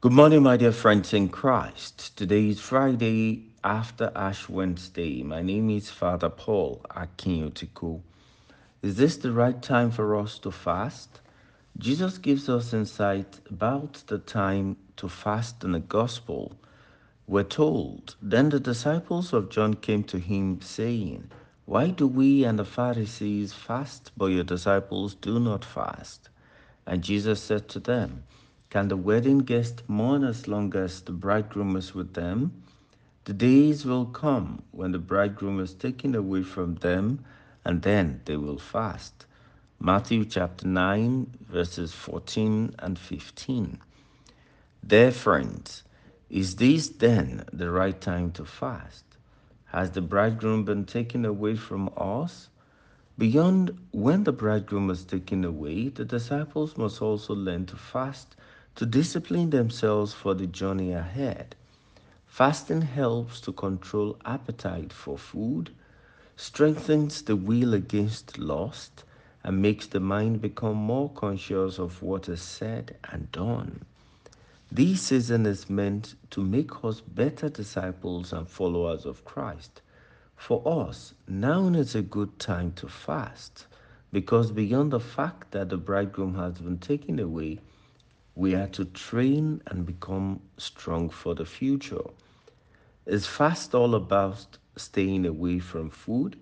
Good morning, my dear friends in Christ. Today is Friday after Ash Wednesday. My name is Father Paul Akinyotiku. Is this the right time for us to fast? Jesus gives us insight about the time to fast in the Gospel. We're told, Then the disciples of John came to him, saying, Why do we and the Pharisees fast, but your disciples do not fast? And Jesus said to them, Can the wedding guests mourn as long as the bridegroom is with them? The days will come when the bridegroom is taken away from them, and then they will fast. Matthew chapter 9, verses 14 and 15. Dear friends, is this then the right time to fast? Has the bridegroom been taken away from us? Beyond when the bridegroom is taken away, the disciples must also learn to fast to discipline themselves for the journey ahead. Fasting helps to control appetite for food, strengthens the will against lust, and makes the mind become more conscious of what is said and done. This season is meant to make us better disciples and followers of Christ. For us, now is a good time to fast because beyond the fact that the bridegroom has been taken away, we are to train and become strong for the future. Is fast all about staying away from food?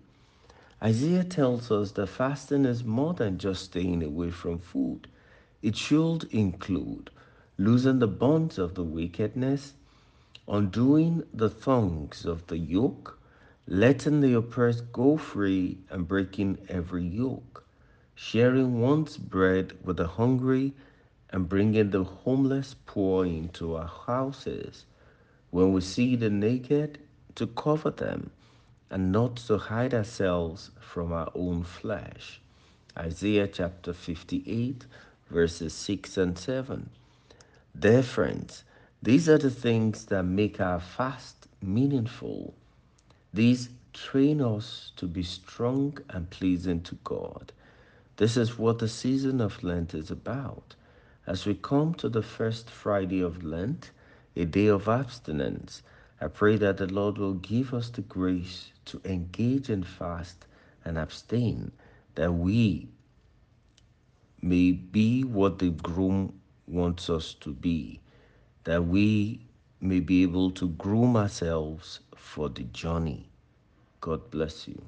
Isaiah tells us that fasting is more than just staying away from food. It should include losing the bonds of the wickedness, undoing the thongs of the yoke, letting the oppressed go free and breaking every yoke, sharing one's bread with the hungry and bringing the homeless poor into our houses. When we see the naked, to cover them and not to hide ourselves from our own flesh. Isaiah chapter 58, verses 6 and 7. Dear friends, these are the things that make our fast meaningful. These train us to be strong and pleasing to God. This is what the season of Lent is about. As we come to the first Friday of Lent, a day of abstinence, I pray that the Lord will give us the grace to engage in fast and abstain, that we may be what the groom wants us to be, that we may be able to groom ourselves for the journey. God bless you.